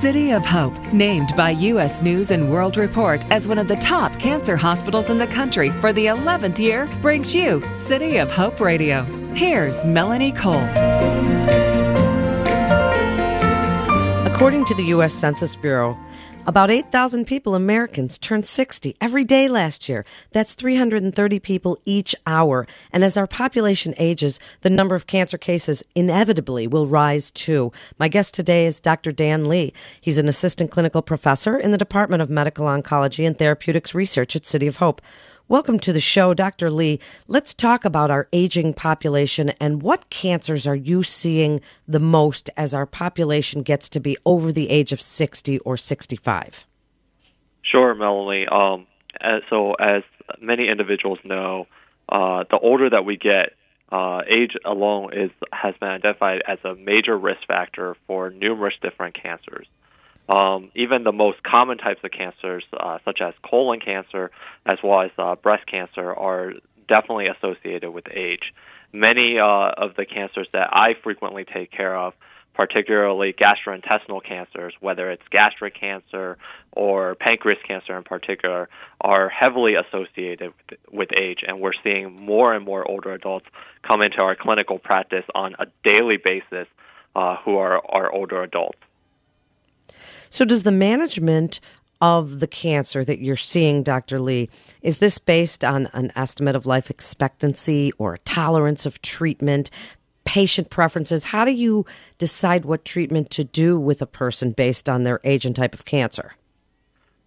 City of Hope, named by U.S. News and World Report as one of the top cancer hospitals in the country for the 11th year, brings you City of Hope Radio. Here's Melanie Cole. According to the U.S. Census Bureau, about 8,000 people, Americans, turned 60 every day last year. That's 330 people each hour. And as our population ages, the number of cancer cases inevitably will rise too. My guest today is Dr. Dan Li. He's an assistant clinical professor in the Department of Medical Oncology and Therapeutics Research at City of Hope. Welcome to the show, Dr. Li. Let's talk about our aging population and what cancers are you seeing the most as our population gets to be over the age of 60 or 65? Sure, Melanie. Um, so, as many individuals know, uh, the older that we get, uh, age alone is has been identified as a major risk factor for numerous different cancers. Um, even the most common types of cancers, uh, such as colon cancer as well as uh, breast cancer, are definitely associated with age. Many uh, of the cancers that I frequently take care of, particularly gastrointestinal cancers, whether it's gastric cancer or pancreas cancer in particular, are heavily associated with, age. And we're seeing more and more older adults come into our clinical practice on a daily basis uh, who are, are older adults. So, does the management of the cancer that you're seeing, Dr. Li, is this based on an estimate of life expectancy or a tolerance of treatment, patient preferences? How do you decide what treatment to do with a person based on their age and type of cancer?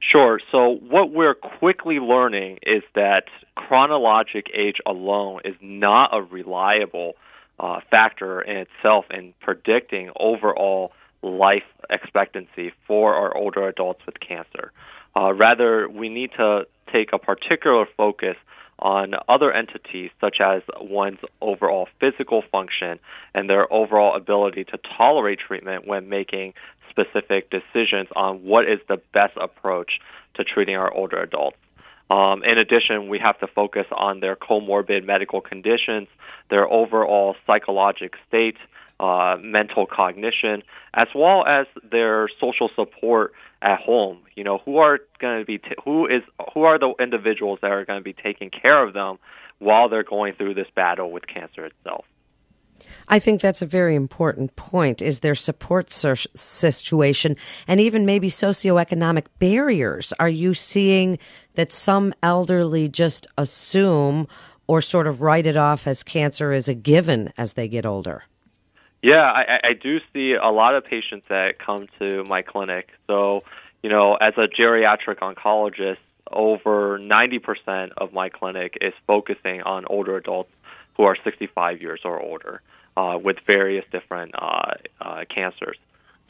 Sure. So, what we're quickly learning is that chronologic age alone is not a reliable uh, factor in itself in predicting overall life expectancy for our older adults with cancer. Uh, rather, we need to take a particular focus on other entities such as one's overall physical function and their overall ability to tolerate treatment when making specific decisions on what is the best approach to treating our older adults. Um, in addition, we have to focus on their comorbid medical conditions, their overall psychologic state, uh, mental cognition, as well as their social support at home. You know, who are going to be t- who is who are the individuals that are going to be taking care of them while they're going through this battle with cancer itself. I think that's a very important point is their support situation and even maybe socioeconomic barriers. Are you seeing that some elderly just assume or sort of write it off as cancer is a given as they get older? Yeah, I, I do see a lot of patients that come to my clinic. So, you know, as a geriatric oncologist, over 90% of my clinic is focusing on older adults who are 65 years or older uh, with various different uh, uh, cancers.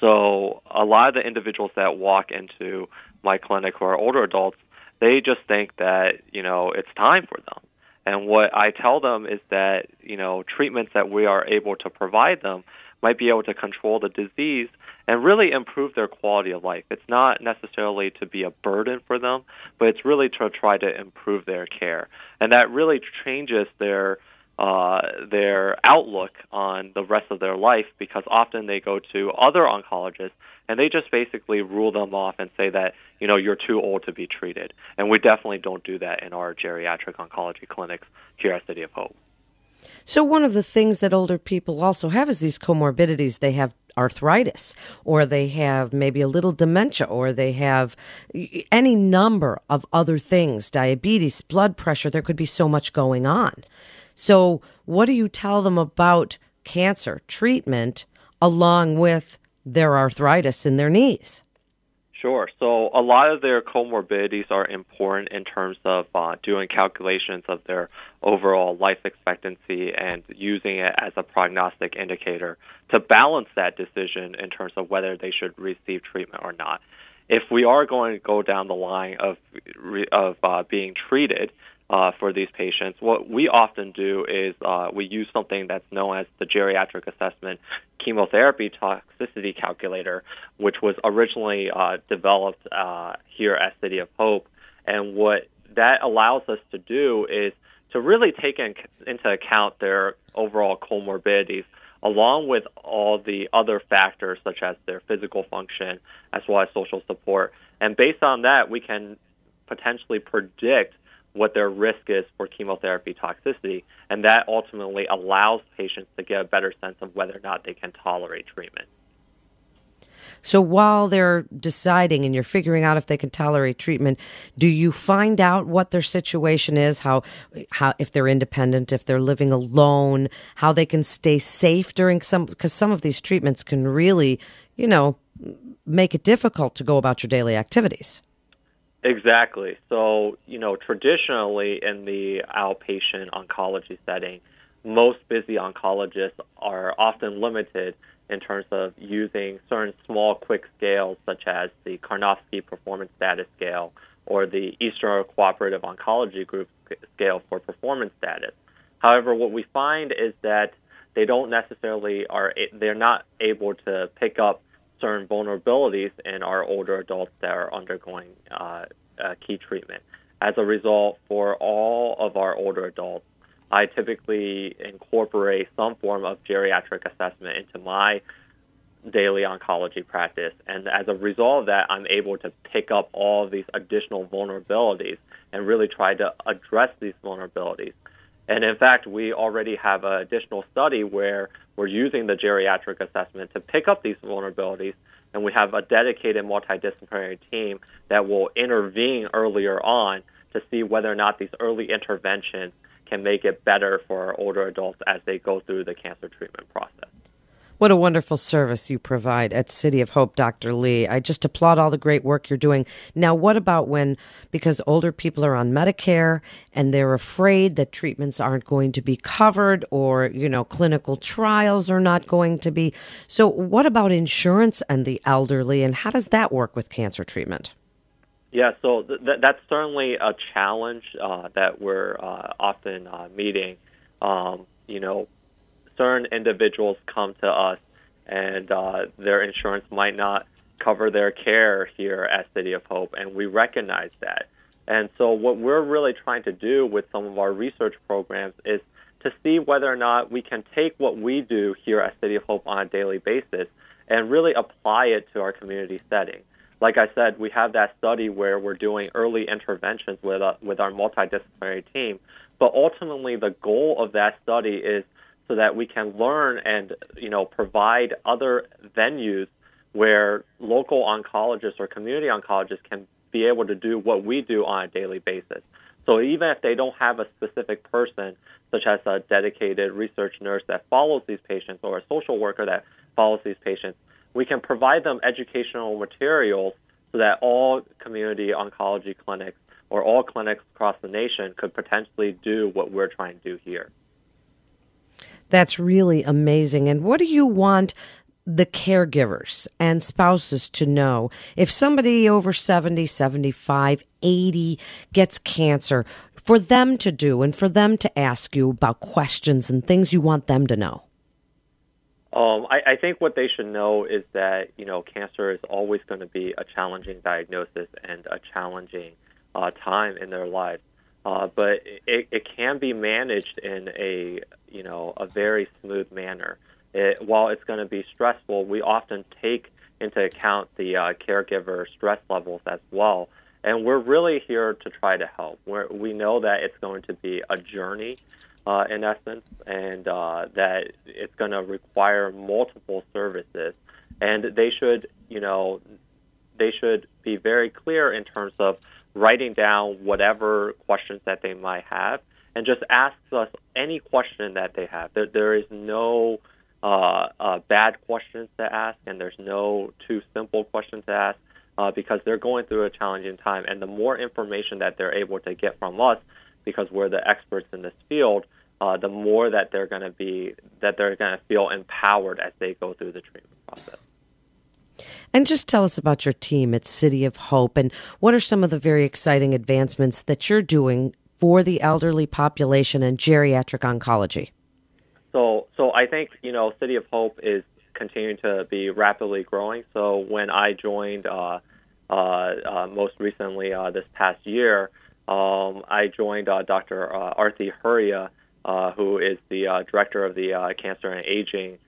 So, a lot of the individuals that walk into my clinic who are older adults, they just think that, you know, it's time for them. And what I tell them is that, you know, treatments that we are able to provide them might be able to control the disease and really improve their quality of life. It's not necessarily to be a burden for them, but it's really to try to improve their care. And that really changes their uh, their outlook on the rest of their life because often they go to other oncologists and they just basically rule them off and say that you know you're too old to be treated. And we definitely don't do that in our geriatric oncology clinics here at City of Hope. So one of the things that older people also have is these comorbidities. They have arthritis, or they have maybe a little dementia, or they have any number of other things, diabetes, blood pressure. There could be so much going on. So, what do you tell them about cancer treatment along with their arthritis in their knees? Sure. So a lot of their comorbidities are important in terms of uh, doing calculations of their overall life expectancy and using it as a prognostic indicator to balance that decision in terms of whether they should receive treatment or not. If we are going to go down the line of of uh, being treated, uh, for these patients. What we often do is uh, we use something that's known as the geriatric assessment chemotherapy toxicity calculator, which was originally uh, developed uh, here at City of Hope. And what that allows us to do is to really take in, into account their overall comorbidities along with all the other factors such as their physical function as well as social support. And based on that, we can potentially predict what their risk is for chemotherapy toxicity, and that ultimately allows patients to get a better sense of whether or not they can tolerate treatment. So while they're deciding and you're figuring out if they can tolerate treatment, do you find out what their situation is, how how if they're independent, if they're living alone, how they can stay safe during some because some of these treatments can really, you know, make it difficult to go about your daily activities. Exactly. So, you know, traditionally in the outpatient oncology setting, most busy oncologists are often limited in terms of using certain small, quick scales such as the Karnofsky Performance Status Scale or the Eastern Cooperative Oncology Group scale for performance status. However, what we find is that they don't necessarily are they're not able to pick up certain vulnerabilities in our older adults that are undergoing uh, uh, key treatment. As a result, for all of our older adults, I typically incorporate some form of geriatric assessment into my daily oncology practice. And as a result of that, I'm able to pick up all these additional vulnerabilities and really try to address these vulnerabilities. And in fact, we already have an additional study where we're using the geriatric assessment to pick up these vulnerabilities. And we have a dedicated multidisciplinary team that will intervene earlier on to see whether or not these early interventions can make it better for our older adults as they go through the cancer treatment process. What a wonderful service you provide at City of Hope, Dr. Li. I just applaud all the great work you're doing. Now, what about when, because older people are on Medicare and they're afraid that treatments aren't going to be covered or, you know, clinical trials are not going to be. So, what about insurance and the elderly, and how does that work with cancer treatment? Yeah, so th- that's certainly a challenge uh, that we're uh, often uh, meeting. Um, you know, certain individuals come to us and uh, their insurance might not cover their care here at City of Hope, and we recognize that. And so, what we're really trying to do with some of our research programs is to see whether or not we can take what we do here at City of Hope on a daily basis and really apply it to our community setting like I said, we have that study where we're doing early interventions with uh, with our multidisciplinary team. But ultimately, the goal of that study is so that we can learn and you know provide other venues where local oncologists or community oncologists can be able to do what we do on a daily basis. So even if they don't have a specific person, such as a dedicated research nurse that follows these patients or a social worker that follows these patients, we can provide them educational materials so that all community oncology clinics or all clinics across the nation could potentially do what we're trying to do here. That's really amazing. And what do you want the caregivers and spouses to know if somebody over 70, 75, 80 gets cancer, for them to do and for them to ask you about questions and things you want them to know? Um, I, I think what they should know is that you know cancer is always going to be a challenging diagnosis and a challenging uh, time in their lives, uh, but it, it can be managed in a you know a very smooth manner. It, while it's going to be stressful, we often take into account the uh, caregiver stress levels as well, and we're really here to try to help. We're, we know that it's going to be a journey uh, in essence, and uh, that it's going to require multiple services. And they should, you know, they should be very clear in terms of writing down whatever questions that they might have, and just ask us any question that they have. There, there is no uh, uh, bad questions to ask, and there's no too simple questions to ask. Uh, because they're going through a challenging time, and the more information that they're able to get from us, because we're the experts in this field, uh, the more that they're going to be that they're going to feel empowered as they go through the treatment process. And just tell us about your team at City of Hope and what are some of the very exciting advancements that you're doing for the elderly population and geriatric oncology. So, so I think you know City of Hope is continuing to be rapidly growing. So when I joined uh, uh, uh, most recently uh, this past year, um, I joined uh, Dr. Uh, Arti Hurria, who is the director of the Cancer and Aging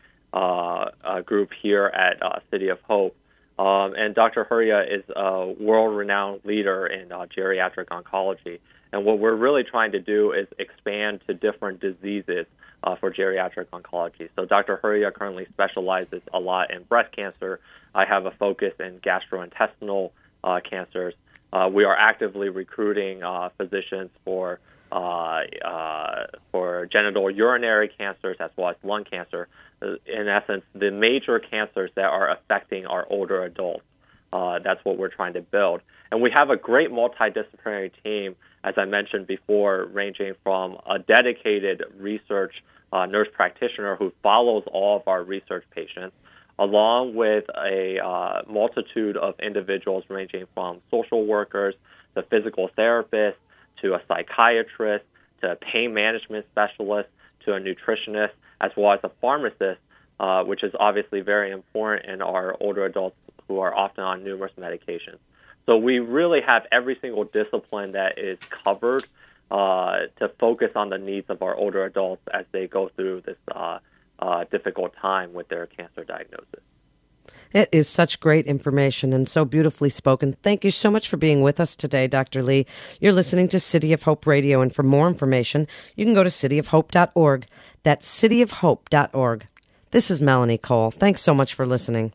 group here at City of Hope. Um, and Dr. Hurria is a world renowned leader in uh, geriatric oncology. And what we're really trying to do is expand to different diseases uh, for geriatric oncology. So Dr. Hurria currently specializes a lot in breast cancer. I have a focus in gastrointestinal uh, cancers. Uh, we are actively recruiting uh, physicians for uh, uh, for genital urinary cancers as well as lung cancer. In essence, the major cancers that are affecting our older adults. that's what we're trying to build. And we have a great multidisciplinary team, as I mentioned before, ranging from a dedicated research uh, nurse practitioner who follows all of our research patients, along with a uh, multitude of individuals ranging from social workers to physical therapists to a psychiatrist to a pain management specialist to a nutritionist, as well as a pharmacist, uh, which is obviously very important in our older adults who are often on numerous medications. So we really have every single discipline that is covered uh, to focus on the needs of our older adults as they go through this uh, uh, difficult time with their cancer diagnosis. It is such great information and so beautifully spoken. Thank you so much for being with us today, Dr. Li. You're listening to City of Hope Radio, and for more information, you can go to cityofhope.org. That's cityofhope.org. This is Melanie Cole. Thanks so much for listening.